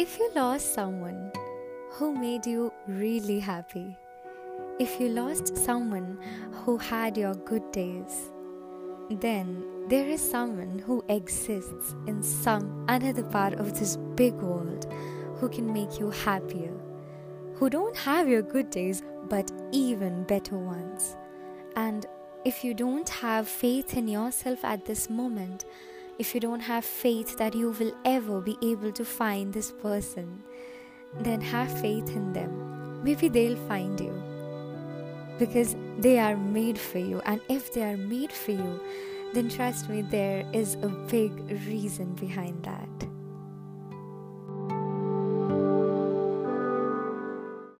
If you lost someone who made you really happy, if you lost someone who had your good days, then there is someone who exists in some another part of this big world who can make you happier, who don't have your good days but even better ones. And if you don't have faith in yourself at this moment, if you don't have faith that you will ever be able to find this person, then have faith in them. Maybe they'll find you because they are made for you, and if they are made for you, then trust me, there is a big reason behind that.